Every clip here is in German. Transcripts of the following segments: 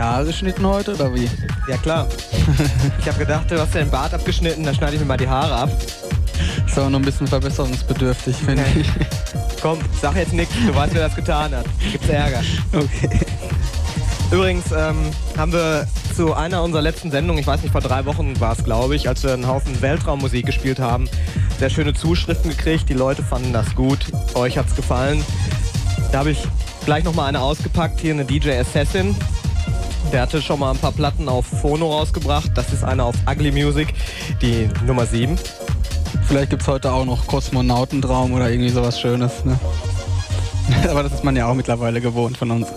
Haare geschnitten heute oder wie? Ja klar. ich habe gedacht, du hast ja den Bart abgeschnitten, dann schneide ich mir mal die Haare ab. Ist aber noch ein bisschen verbesserungsbedürftig, finde Okay. ich. Komm, sag jetzt nichts, du weißt, wer das getan hat. Gibt's Ärger. Okay. Übrigens ähm, haben wir zu einer unserer letzten Sendungen, ich weiß nicht, vor drei Wochen war es, glaube ich, als wir einen Haufen Weltraummusik gespielt haben, sehr schöne Zuschriften gekriegt. Die Leute fanden das gut. Euch hat's gefallen. Da habe ich gleich nochmal eine ausgepackt. Hier eine DJ Assassin. Der hatte schon mal ein paar Platten auf Phono rausgebracht. Das ist eine auf Ugly Music, die Nummer 7. Vielleicht gibt es heute auch noch Kosmonautentraum oder irgendwie sowas Schönes. Ne? Aber das ist man ja auch mittlerweile gewohnt von uns.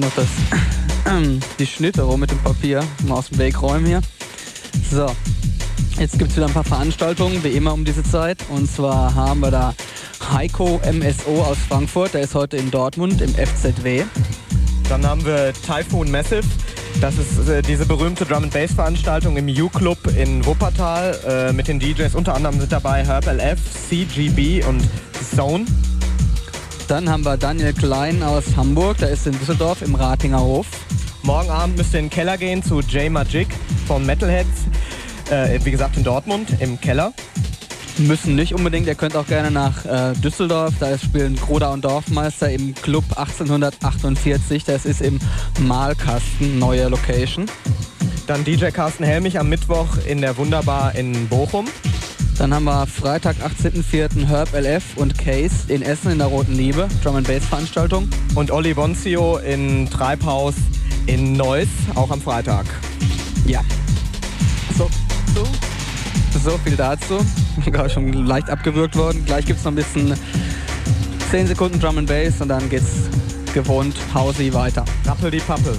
Noch das, die Schnitte rum mit dem Papier. Mal aus dem Weg räumen hier. So, jetzt gibt es wieder ein paar Veranstaltungen, wie immer um diese Zeit. Und zwar haben wir da Heiko MSO aus Frankfurt, der ist heute in Dortmund im FZW. Dann haben wir Typhoon Massive. Das ist äh, diese berühmte Drum and Bass Veranstaltung im U-Club in Wuppertal äh, mit den DJs. Unter anderem sind dabei Herb LF, CGB und Zone. Dann haben wir Daniel Klein aus Hamburg, der ist in Düsseldorf im Ratinger Hof. Morgen Abend müsst ihr in den Keller gehen zu J Magic von Metalheads. Äh, wie gesagt in Dortmund im Keller. Müssen nicht unbedingt, ihr könnt auch gerne nach äh, Düsseldorf, da spielen Groda und Dorfmeister im Club 1848, das ist im Malkasten, neue Location. Dann DJ Carsten Helmich am Mittwoch in der Wunderbar in Bochum. Dann haben wir Freitag, 18.04. Herb LF und Case in Essen in der Roten Liebe, Drum and Bass Veranstaltung. Und Olli Bonzio in Treibhaus in Neuss, auch am Freitag. Ja. So, so. So viel dazu. Gerade schon leicht abgewürgt worden. Gleich gibt es noch ein bisschen 10 Sekunden Drum and Bass und dann geht's gewohnt Hausi weiter. Rappel die Pappel.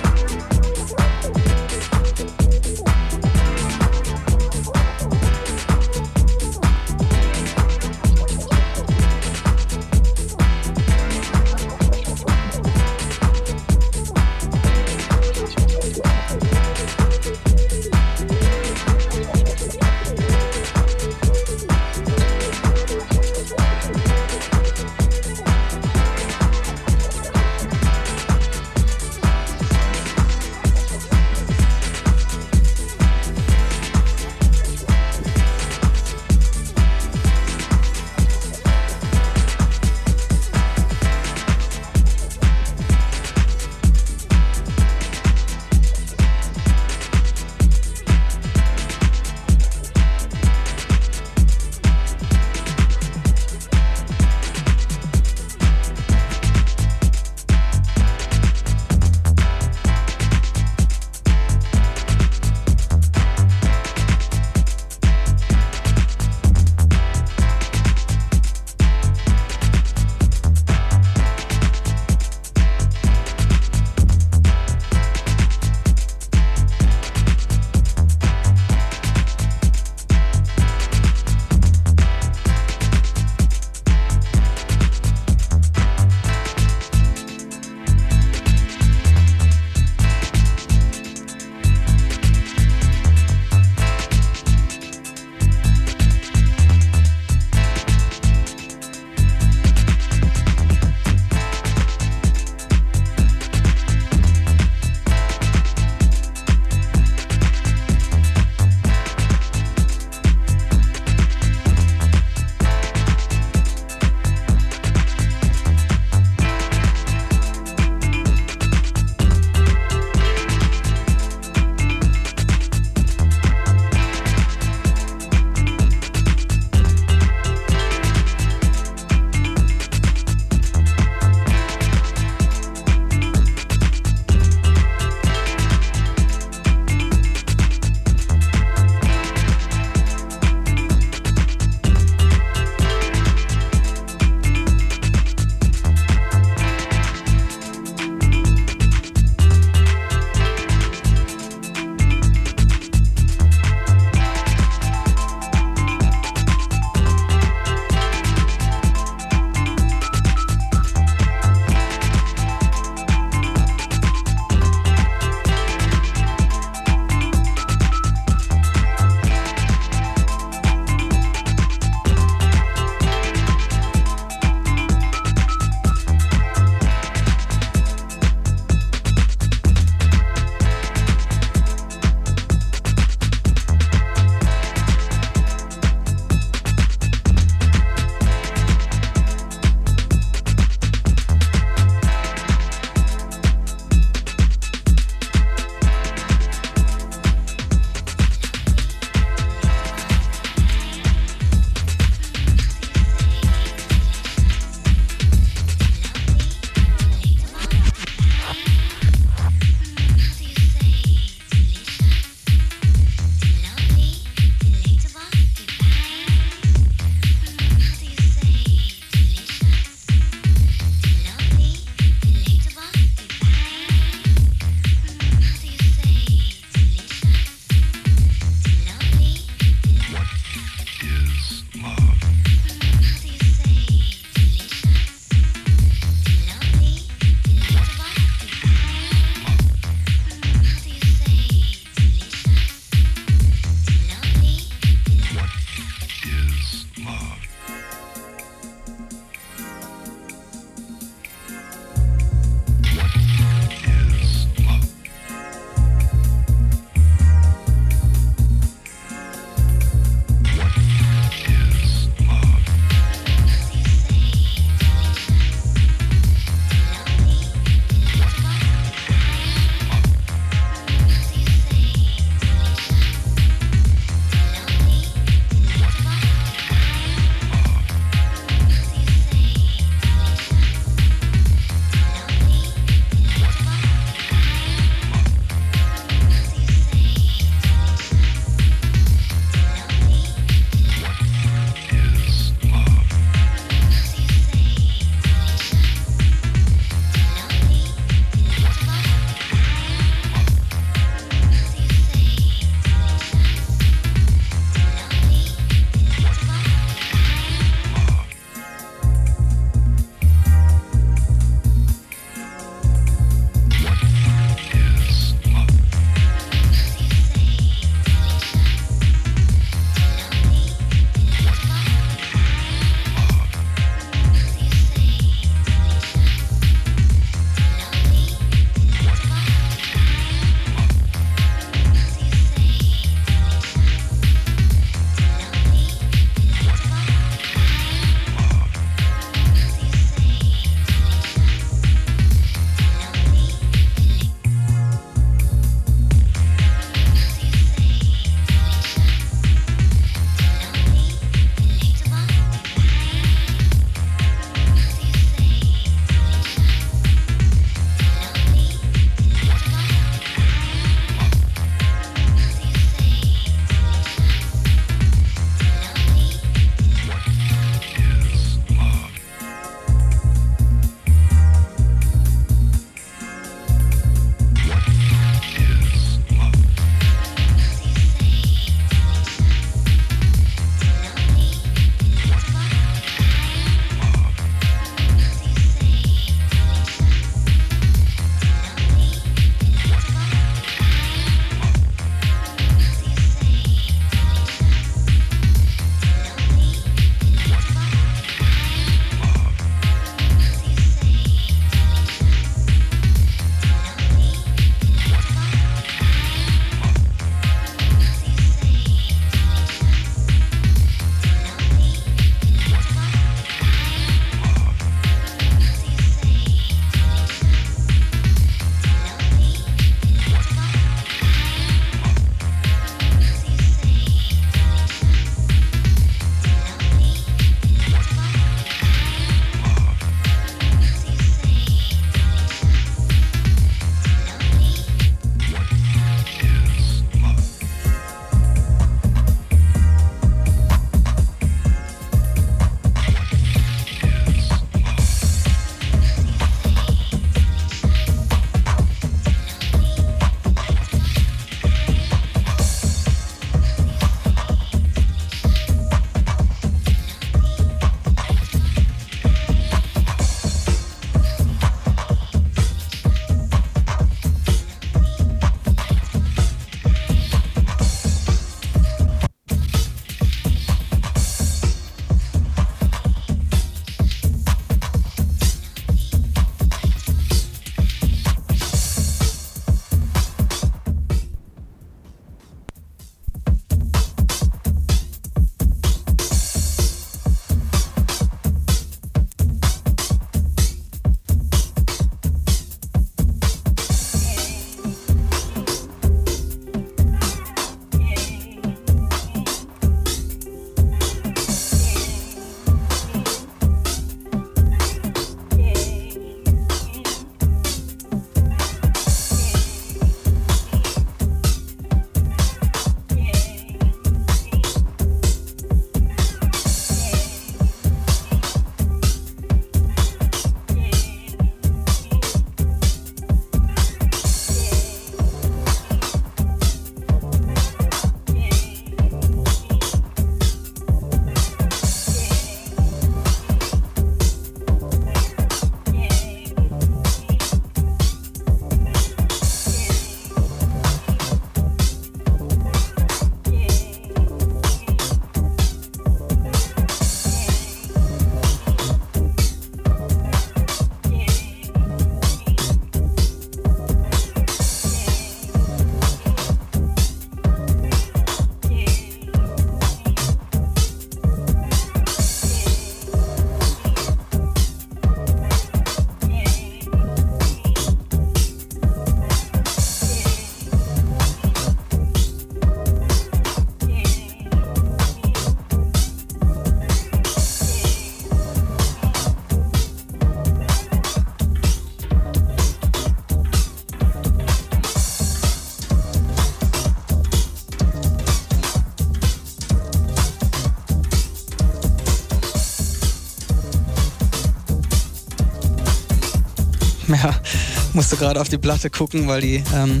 Musste gerade auf die Platte gucken, weil die ähm,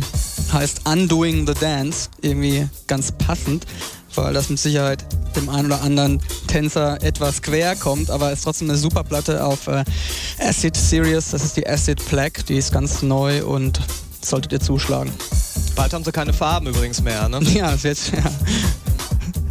heißt Undoing the Dance. Irgendwie ganz passend, weil das mit Sicherheit dem einen oder anderen Tänzer etwas quer kommt, aber ist trotzdem eine super Platte auf äh, Acid Series. Das ist die Acid Plaque, die ist ganz neu und solltet ihr zuschlagen. Bald haben sie keine Farben übrigens mehr, ne? Ja, das wird, ja.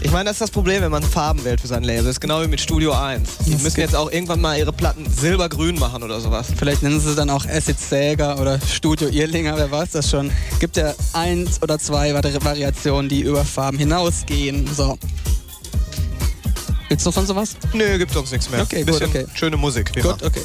Ich meine, das ist das Problem, wenn man Farben wählt für sein Label. Das ist genau wie mit Studio 1. Die Das müssen jetzt auch irgendwann mal ihre Platten silbergrün machen oder sowas. Vielleicht nennen sie es dann auch Acid Säger oder Studio Irlinger, wer weiß das schon. Gibt ja eins oder zwei weitere Variationen, die über Farben hinausgehen. So. Willst du noch sonst was? Nö, gibt sonst nichts mehr. Okay, gut, Bisschen okay. Schöne Musik. wie Gut, immer. okay.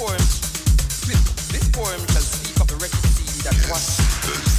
Poem, this poem shall speak of the wretched sea that washed.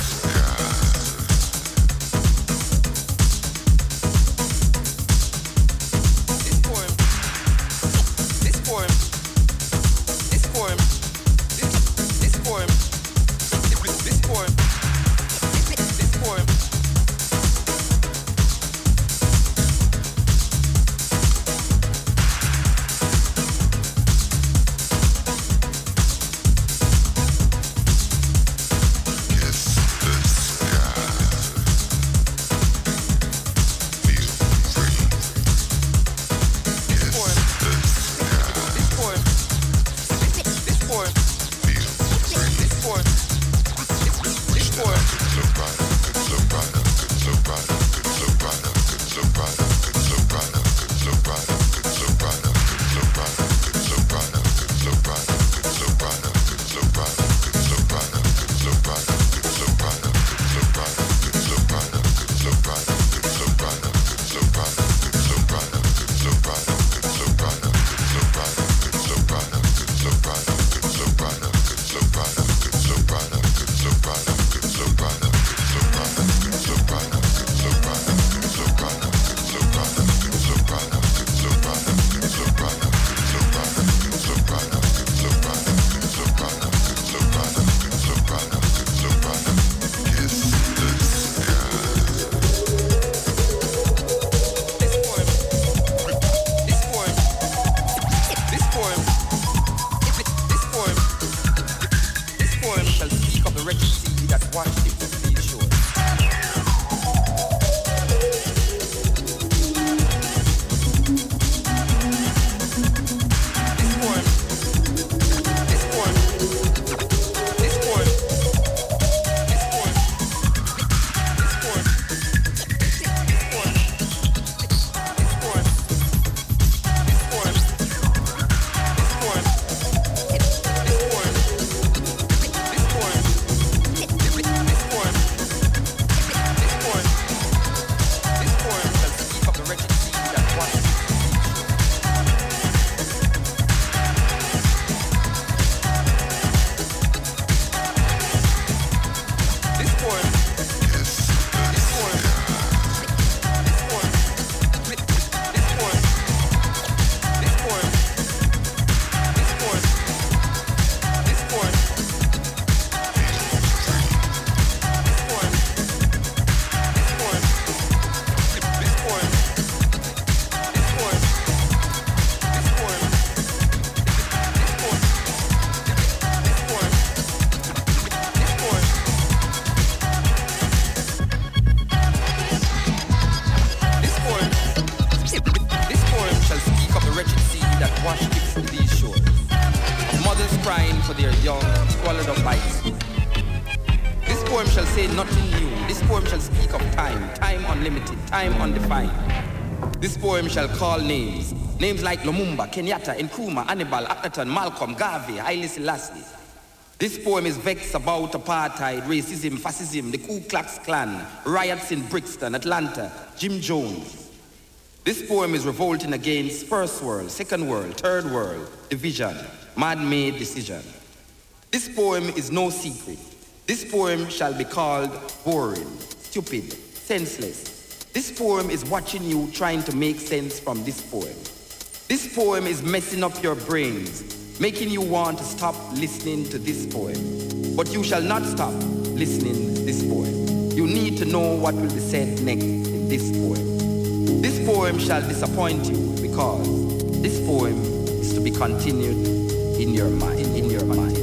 Poem shall call names. Names like Lumumba, Kenyatta, Nkrumah, Hannibal, Akhenaton, Malcolm, Garvey, Haile Selassie. This poem is vexed about apartheid, racism, fascism, the Ku Klux Klan, riots in Brixton, Atlanta, Jim Jones. This poem is revolting against first world, second world, third world, division, man-made decision. This poem is no secret. This poem shall be called boring, stupid, senseless. This poem is watching you trying to make sense from this poem. This poem is messing up your brains, making you want to stop listening to this poem. But you shall not stop listening to this poem. You need to know what will be said next in this poem. This poem shall disappoint you because this poem is to be continued in your mind, in your mind,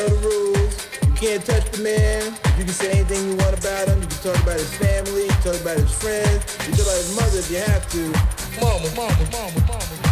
know the rules. You can't touch the man. You can say anything you want about him. You can talk about his family, talk about his friends. You can talk about his mother if you have to. Mama, mama, mama, mama.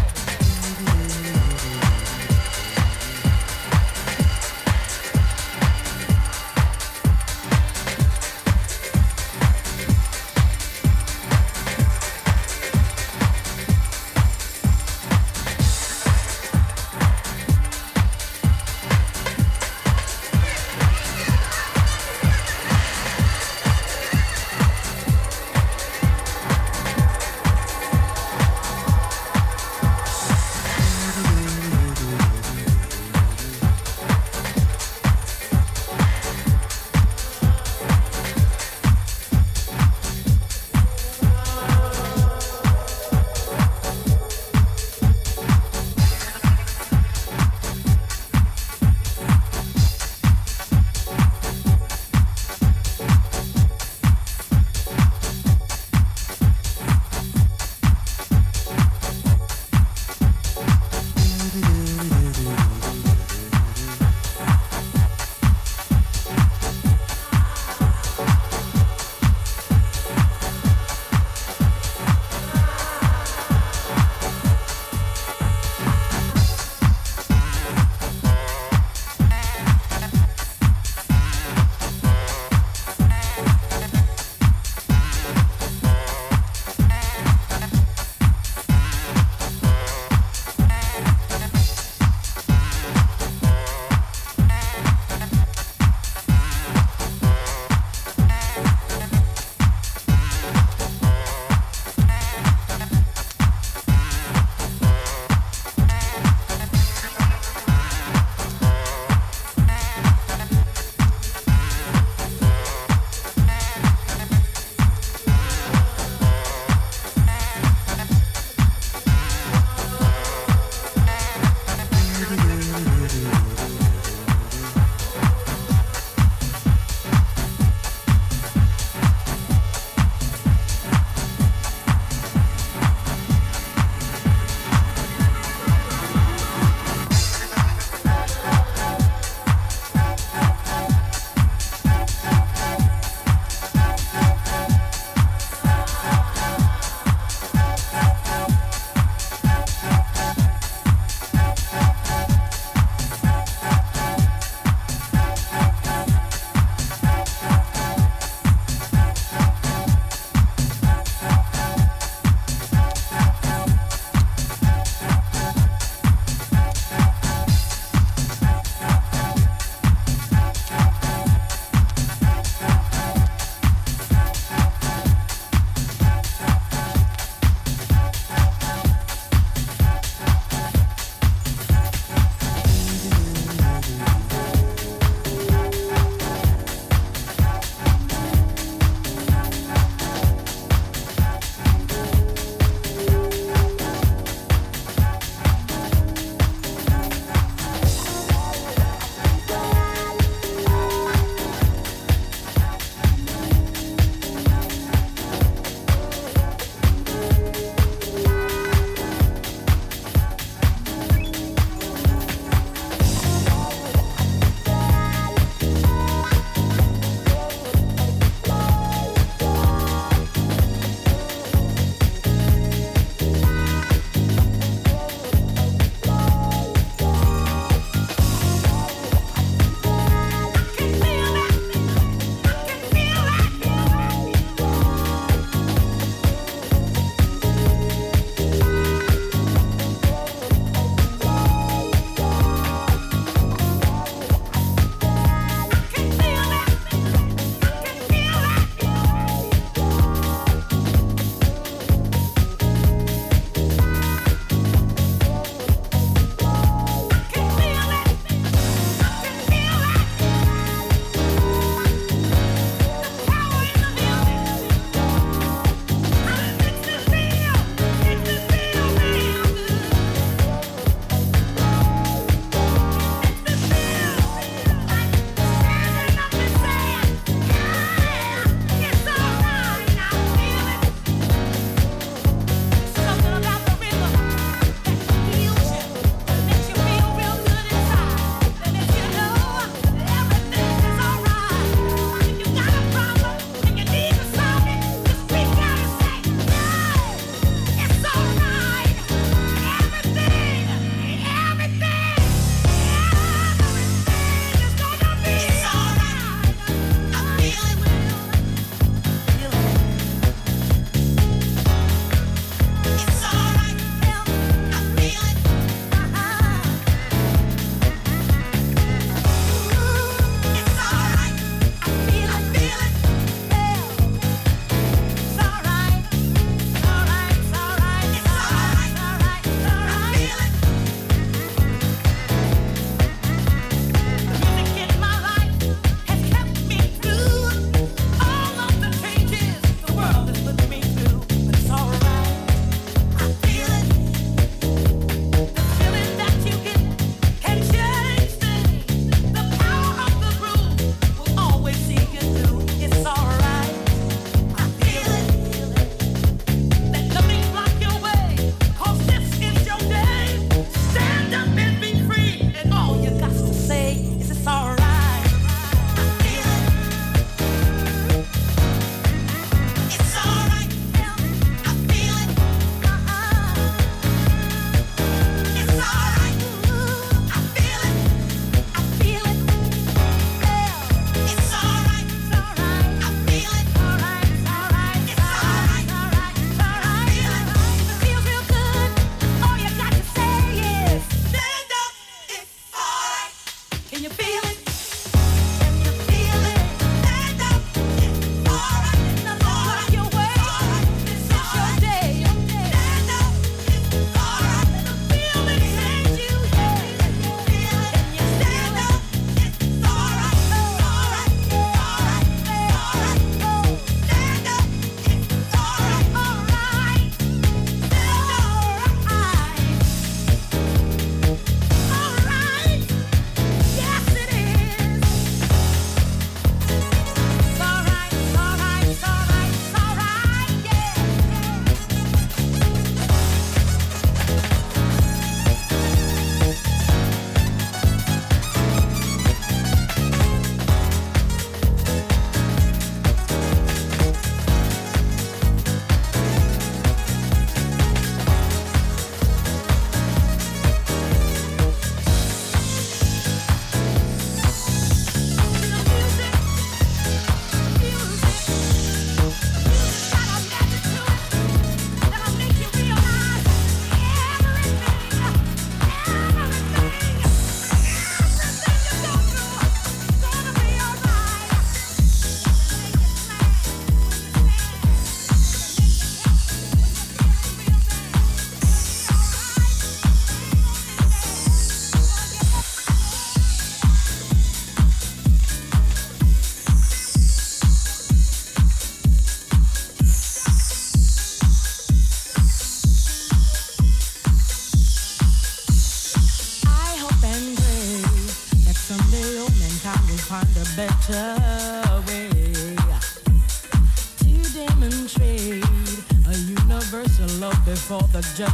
Let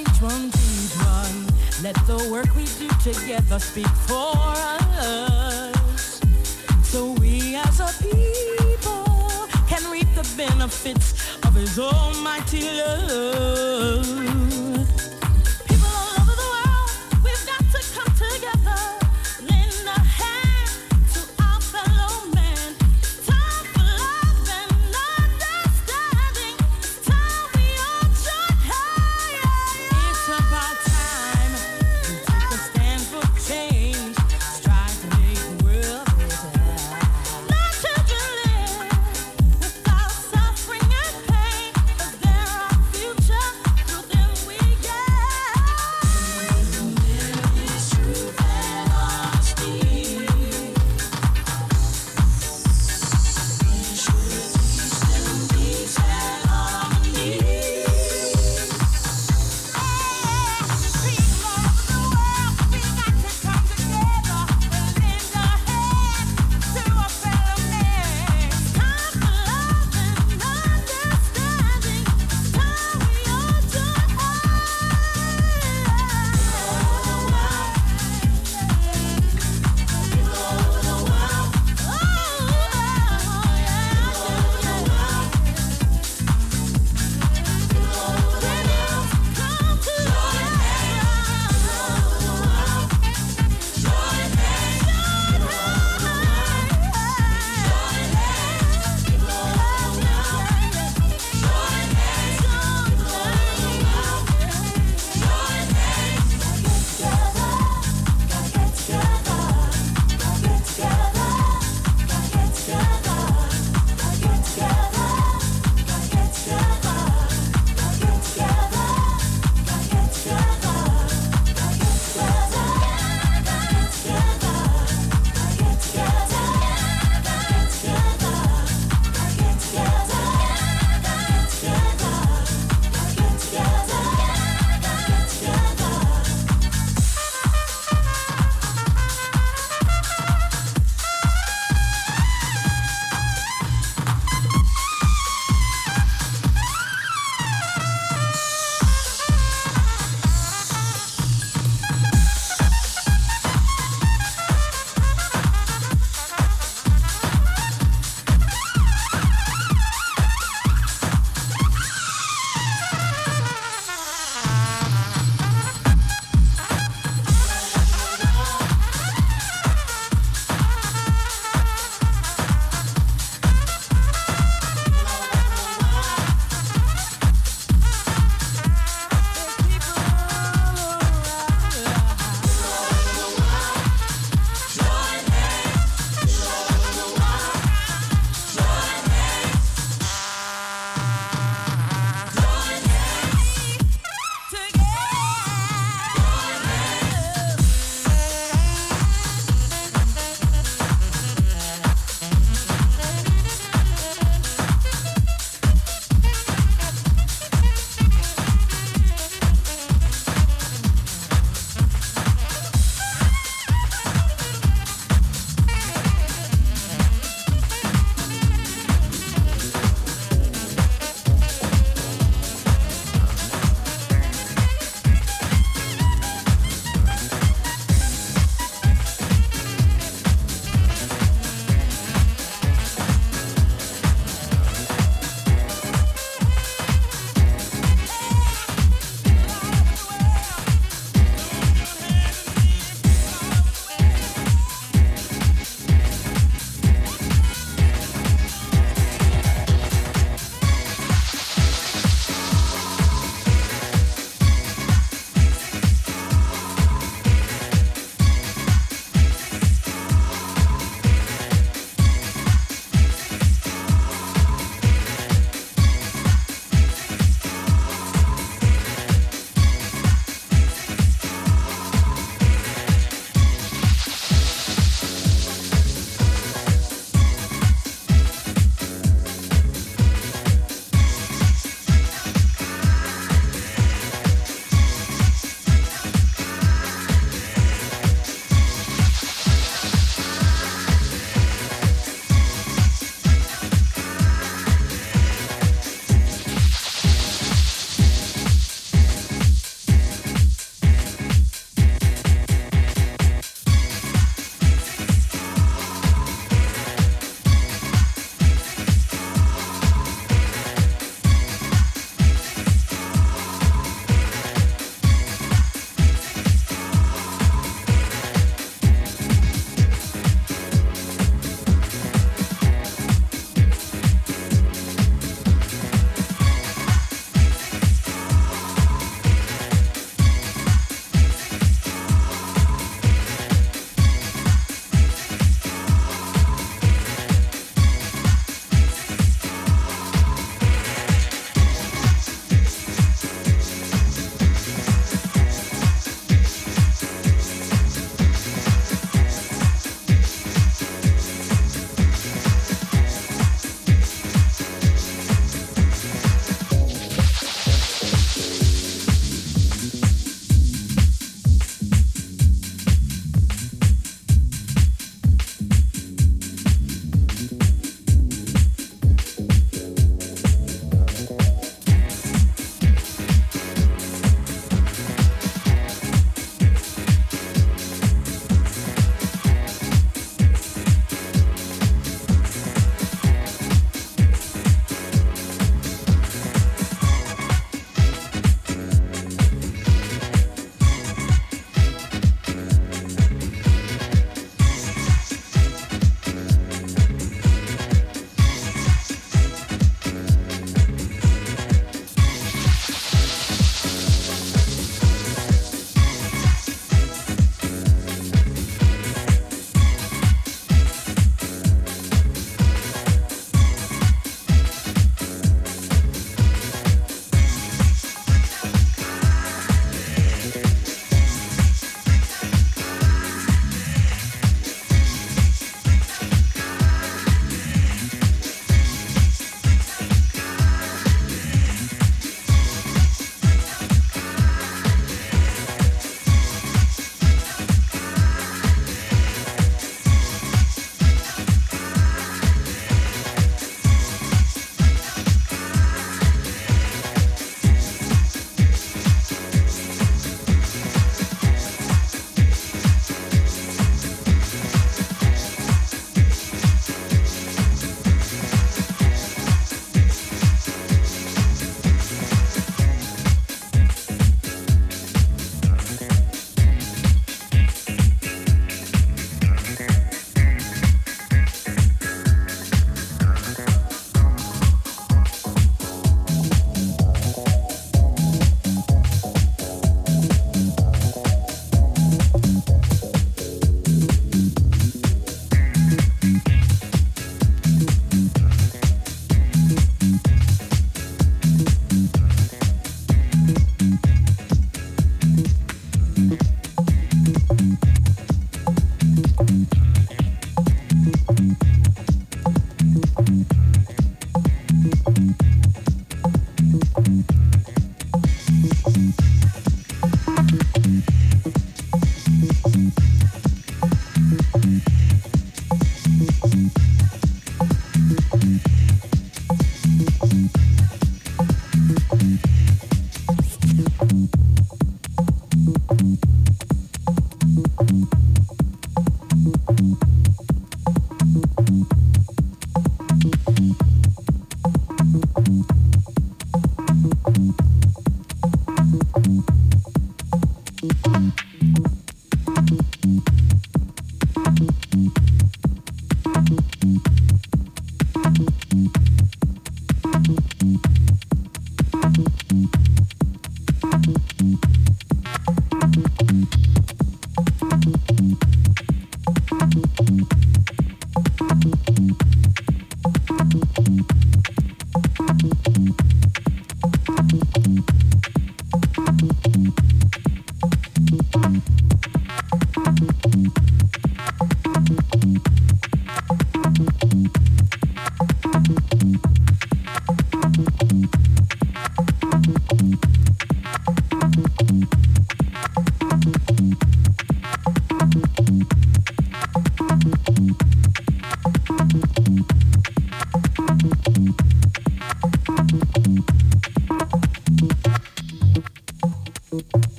each one teach one. Let the work we do together speak for us. So we as a people can reap the benefits of his almighty love.